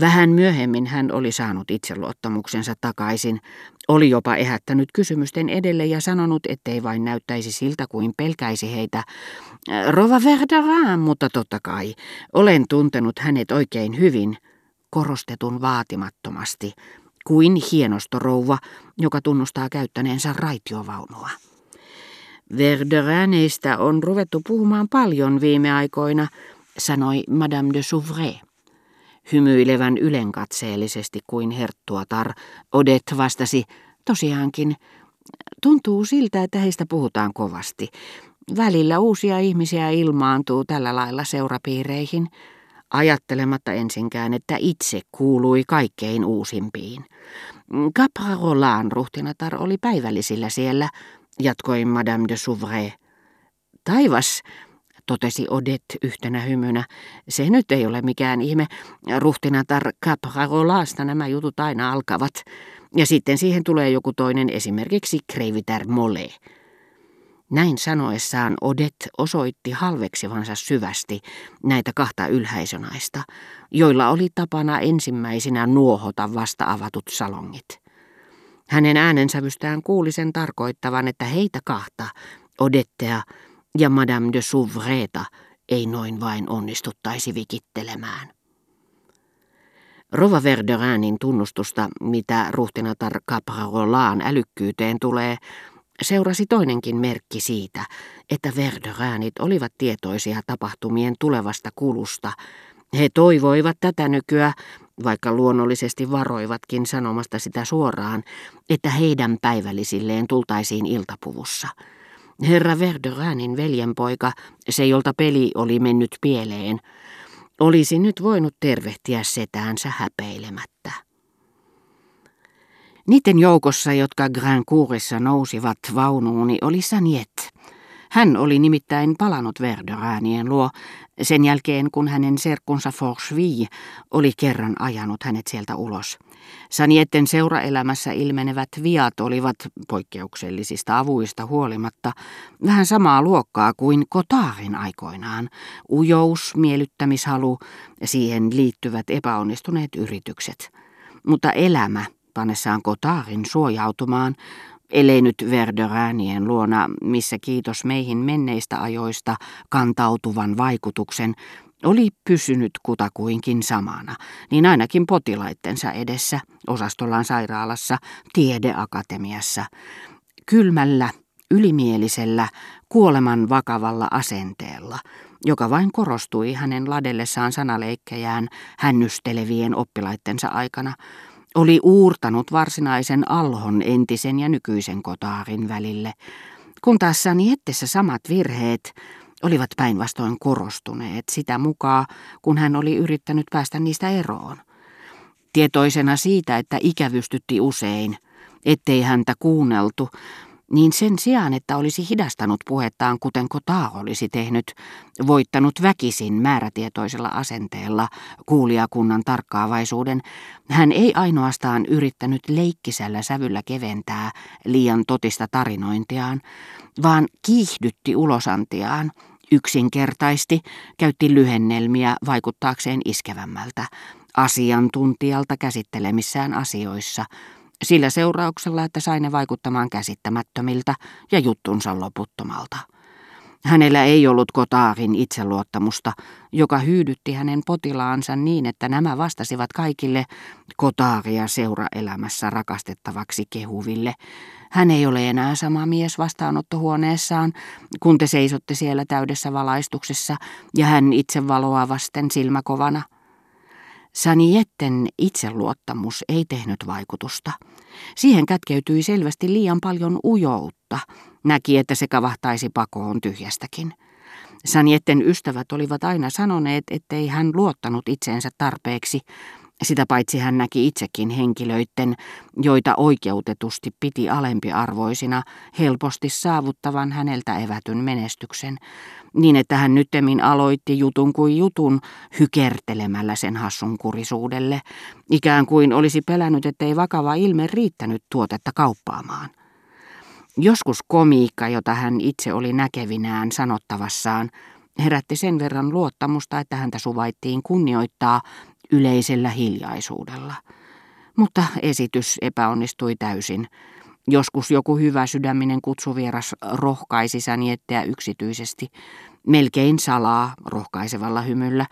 Vähän myöhemmin hän oli saanut itseluottamuksensa takaisin, oli jopa ehättänyt kysymysten edelle ja sanonut, ettei vain näyttäisi siltä kuin pelkäisi heitä. Rova Verderin, mutta totta kai, olen tuntenut hänet oikein hyvin, korostetun vaatimattomasti, kuin hienostorouva, joka tunnustaa käyttäneensä raitiovaunua. Verderaneista on ruvettu puhumaan paljon viime aikoina, sanoi Madame de Souvray. Hymyilevän ylenkatseellisesti kuin herttuatar, Odet vastasi, tosiaankin, tuntuu siltä, että heistä puhutaan kovasti. Välillä uusia ihmisiä ilmaantuu tällä lailla seurapiireihin, ajattelematta ensinkään, että itse kuului kaikkein uusimpiin. Caprarolan ruhtinatar oli päivällisillä siellä, jatkoi Madame de Souvray. Taivas, totesi Odet yhtenä hymynä. Se nyt ei ole mikään ihme. Ruhtinatar Caprarolasta nämä jutut aina alkavat. Ja sitten siihen tulee joku toinen, esimerkiksi Kreiviter Mole. Näin sanoessaan Odet osoitti halveksivansa syvästi näitä kahta ylhäisönaista, joilla oli tapana ensimmäisinä nuohota vasta avatut salongit. Hänen äänensävystään kuuli sen tarkoittavan, että heitä kahta, Odettea ja Madame de Souvreta, ei noin vain onnistuttaisi vikittelemään. Rova Verderanin tunnustusta, mitä ruhtinatar Caprarolaan älykkyyteen tulee, seurasi toinenkin merkki siitä, että Verderanit olivat tietoisia tapahtumien tulevasta kulusta. He toivoivat tätä nykyä, vaikka luonnollisesti varoivatkin sanomasta sitä suoraan, että heidän päivällisilleen tultaisiin iltapuvussa. Herra Verderanin veljenpoika, se jolta peli oli mennyt pieleen, olisi nyt voinut tervehtiä setäänsä häpeilemättä. Niiden joukossa, jotka Grand Courissa nousivat vaunuuni, oli Saniet. Hän oli nimittäin palannut Verderäänien luo sen jälkeen, kun hänen serkkunsa Forcheville oli kerran ajanut hänet sieltä ulos. Sanietten seuraelämässä ilmenevät viat olivat poikkeuksellisista avuista huolimatta vähän samaa luokkaa kuin Kotaarin aikoinaan. Ujous, miellyttämishalu, siihen liittyvät epäonnistuneet yritykset. Mutta elämä, pannessaan Kotaarin suojautumaan, ellei nyt Verderäänien luona, missä kiitos meihin menneistä ajoista kantautuvan vaikutuksen, oli pysynyt kutakuinkin samana, niin ainakin potilaittensa edessä, osastollaan sairaalassa, tiedeakatemiassa, kylmällä, ylimielisellä, kuoleman vakavalla asenteella, joka vain korostui hänen ladellessaan sanaleikkejään hännystelevien oppilaittensa aikana, oli uurtanut varsinaisen alhon entisen ja nykyisen kotaarin välille, kun taas Saniettessä samat virheet olivat päinvastoin korostuneet sitä mukaan, kun hän oli yrittänyt päästä niistä eroon. Tietoisena siitä, että ikävystytti usein, ettei häntä kuunneltu, niin sen sijaan, että olisi hidastanut puhettaan, kuten Kotaa olisi tehnyt, voittanut väkisin määrätietoisella asenteella kuulijakunnan tarkkaavaisuuden, hän ei ainoastaan yrittänyt leikkisällä sävyllä keventää liian totista tarinointiaan, vaan kiihdytti ulosantiaan, yksinkertaisti, käytti lyhennelmiä vaikuttaakseen iskevämmältä, asiantuntijalta käsittelemissään asioissa, sillä seurauksella, että sai ne vaikuttamaan käsittämättömiltä ja juttunsa loputtomalta. Hänellä ei ollut Kotaarin itseluottamusta, joka hyydytti hänen potilaansa niin, että nämä vastasivat kaikille Kotaaria seuraelämässä rakastettavaksi kehuville. Hän ei ole enää sama mies vastaanottohuoneessaan, kun te seisotte siellä täydessä valaistuksessa ja hän itse valoa vasten silmäkovana. Sanietten itseluottamus ei tehnyt vaikutusta. Siihen kätkeytyi selvästi liian paljon ujoutta. Näki, että se kavahtaisi pakoon tyhjästäkin. Sanietten ystävät olivat aina sanoneet, ettei hän luottanut itseensä tarpeeksi, sitä paitsi hän näki itsekin henkilöiden, joita oikeutetusti piti alempiarvoisina, helposti saavuttavan häneltä evätyn menestyksen, niin että hän nyttemmin aloitti jutun kuin jutun hykertelemällä sen hassun kurisuudelle, ikään kuin olisi pelännyt, ettei vakava ilme riittänyt tuotetta kauppaamaan. Joskus komiikka, jota hän itse oli näkevinään sanottavassaan, herätti sen verran luottamusta, että häntä suvaittiin kunnioittaa yleisellä hiljaisuudella. Mutta esitys epäonnistui täysin. Joskus joku hyvä sydäminen kutsuvieras rohkaisi sänietteä yksityisesti, melkein salaa rohkaisevalla hymyllä,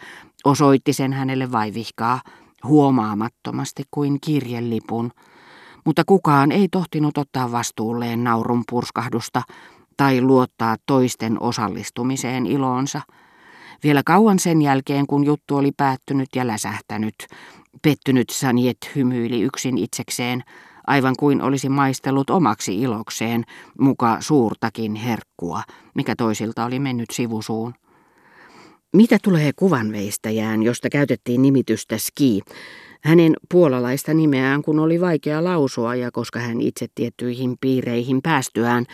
osoitti sen hänelle vaivihkaa, huomaamattomasti kuin kirjelipun, mutta kukaan ei tohtinut ottaa vastuulleen naurun purskahdusta tai luottaa toisten osallistumiseen iloonsa. Vielä kauan sen jälkeen, kun juttu oli päättynyt ja läsähtänyt, pettynyt Saniet hymyili yksin itsekseen, aivan kuin olisi maistellut omaksi ilokseen muka suurtakin herkkua, mikä toisilta oli mennyt sivusuun. Mitä tulee kuvanveistäjään, josta käytettiin nimitystä ski, hänen puolalaista nimeään kun oli vaikea lausua ja koska hän itse tiettyihin piireihin päästyään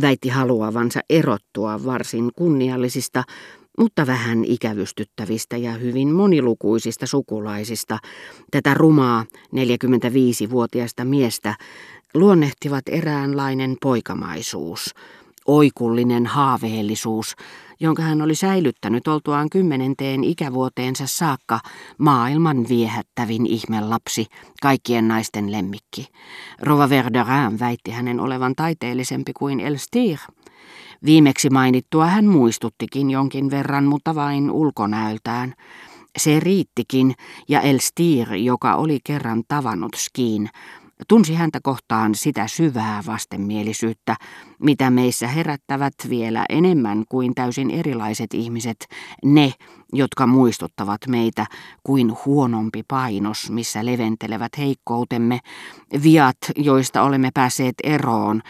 väitti haluavansa erottua varsin kunniallisista, mutta vähän ikävystyttävistä ja hyvin monilukuisista sukulaisista, tätä rumaa 45-vuotiaista miestä luonnehtivat eräänlainen poikamaisuus, oikullinen haaveellisuus, jonka hän oli säilyttänyt oltuaan kymmenenteen ikävuoteensa saakka maailman viehättävin ihmelapsi, kaikkien naisten lemmikki. Rova Verderin väitti hänen olevan taiteellisempi kuin Elstir. Viimeksi mainittua hän muistuttikin jonkin verran, mutta vain ulkonäöltään. Se riittikin, ja Elstir, joka oli kerran tavannut Skiin, tunsi häntä kohtaan sitä syvää vastenmielisyyttä, mitä meissä herättävät vielä enemmän kuin täysin erilaiset ihmiset, ne, jotka muistuttavat meitä kuin huonompi painos, missä leventelevät heikkoutemme, viat, joista olemme päässeet eroon,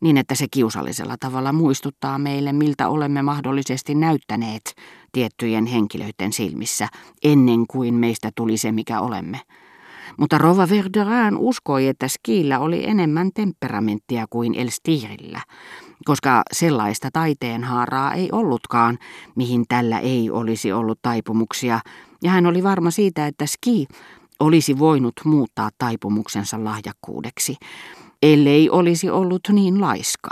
niin että se kiusallisella tavalla muistuttaa meille, miltä olemme mahdollisesti näyttäneet tiettyjen henkilöiden silmissä, ennen kuin meistä tuli se, mikä olemme. Mutta Rova Verderin uskoi, että Skillä oli enemmän temperamenttia kuin Elstirillä, koska sellaista taiteenhaaraa ei ollutkaan, mihin tällä ei olisi ollut taipumuksia, ja hän oli varma siitä, että Ski olisi voinut muuttaa taipumuksensa lahjakkuudeksi, ellei olisi ollut niin laiska.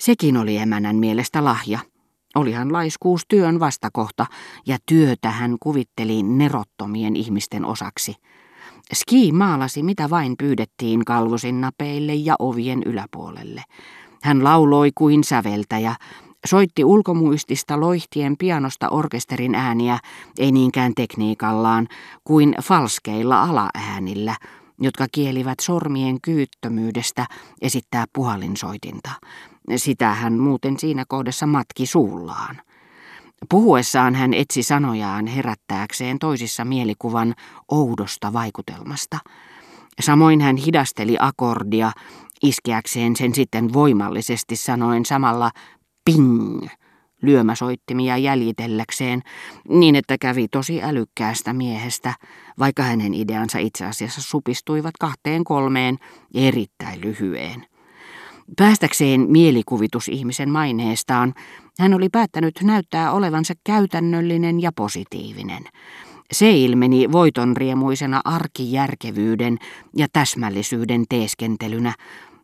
Sekin oli emänän mielestä lahja. Olihan laiskuus työn vastakohta, ja työtä hän kuvitteli nerottomien ihmisten osaksi. Ski maalasi mitä vain pyydettiin kalvosin napeille ja ovien yläpuolelle. Hän lauloi kuin säveltäjä, soitti ulkomuistista loihtien pianosta orkesterin ääniä, ei niinkään tekniikallaan, kuin falskeilla alaäänillä, jotka kielivät sormien kyyttömyydestä esittää puhalinsoitinta. Sitä hän muuten siinä kohdassa matki suullaan. Puhuessaan hän etsi sanojaan herättääkseen toisissa mielikuvan oudosta vaikutelmasta. Samoin hän hidasteli akordia, iskeäkseen sen sitten voimallisesti sanoen samalla ping lyömäsoittimia jäljitelläkseen, niin että kävi tosi älykkäästä miehestä, vaikka hänen ideansa itse asiassa supistuivat kahteen kolmeen erittäin lyhyeen. Päästäkseen mielikuvitusihmisen maineestaan, hän oli päättänyt näyttää olevansa käytännöllinen ja positiivinen. Se ilmeni voitonriemuisena arkijärkevyyden ja täsmällisyyden teeskentelynä,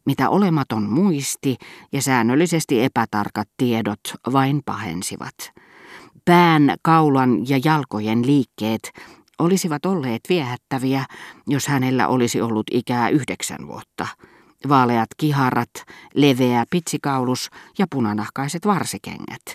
mitä olematon muisti ja säännöllisesti epätarkat tiedot vain pahensivat. Pään, kaulan ja jalkojen liikkeet olisivat olleet viehättäviä, jos hänellä olisi ollut ikää yhdeksän vuotta – vaaleat kiharat, leveä pitsikaulus ja punanahkaiset varsikengät.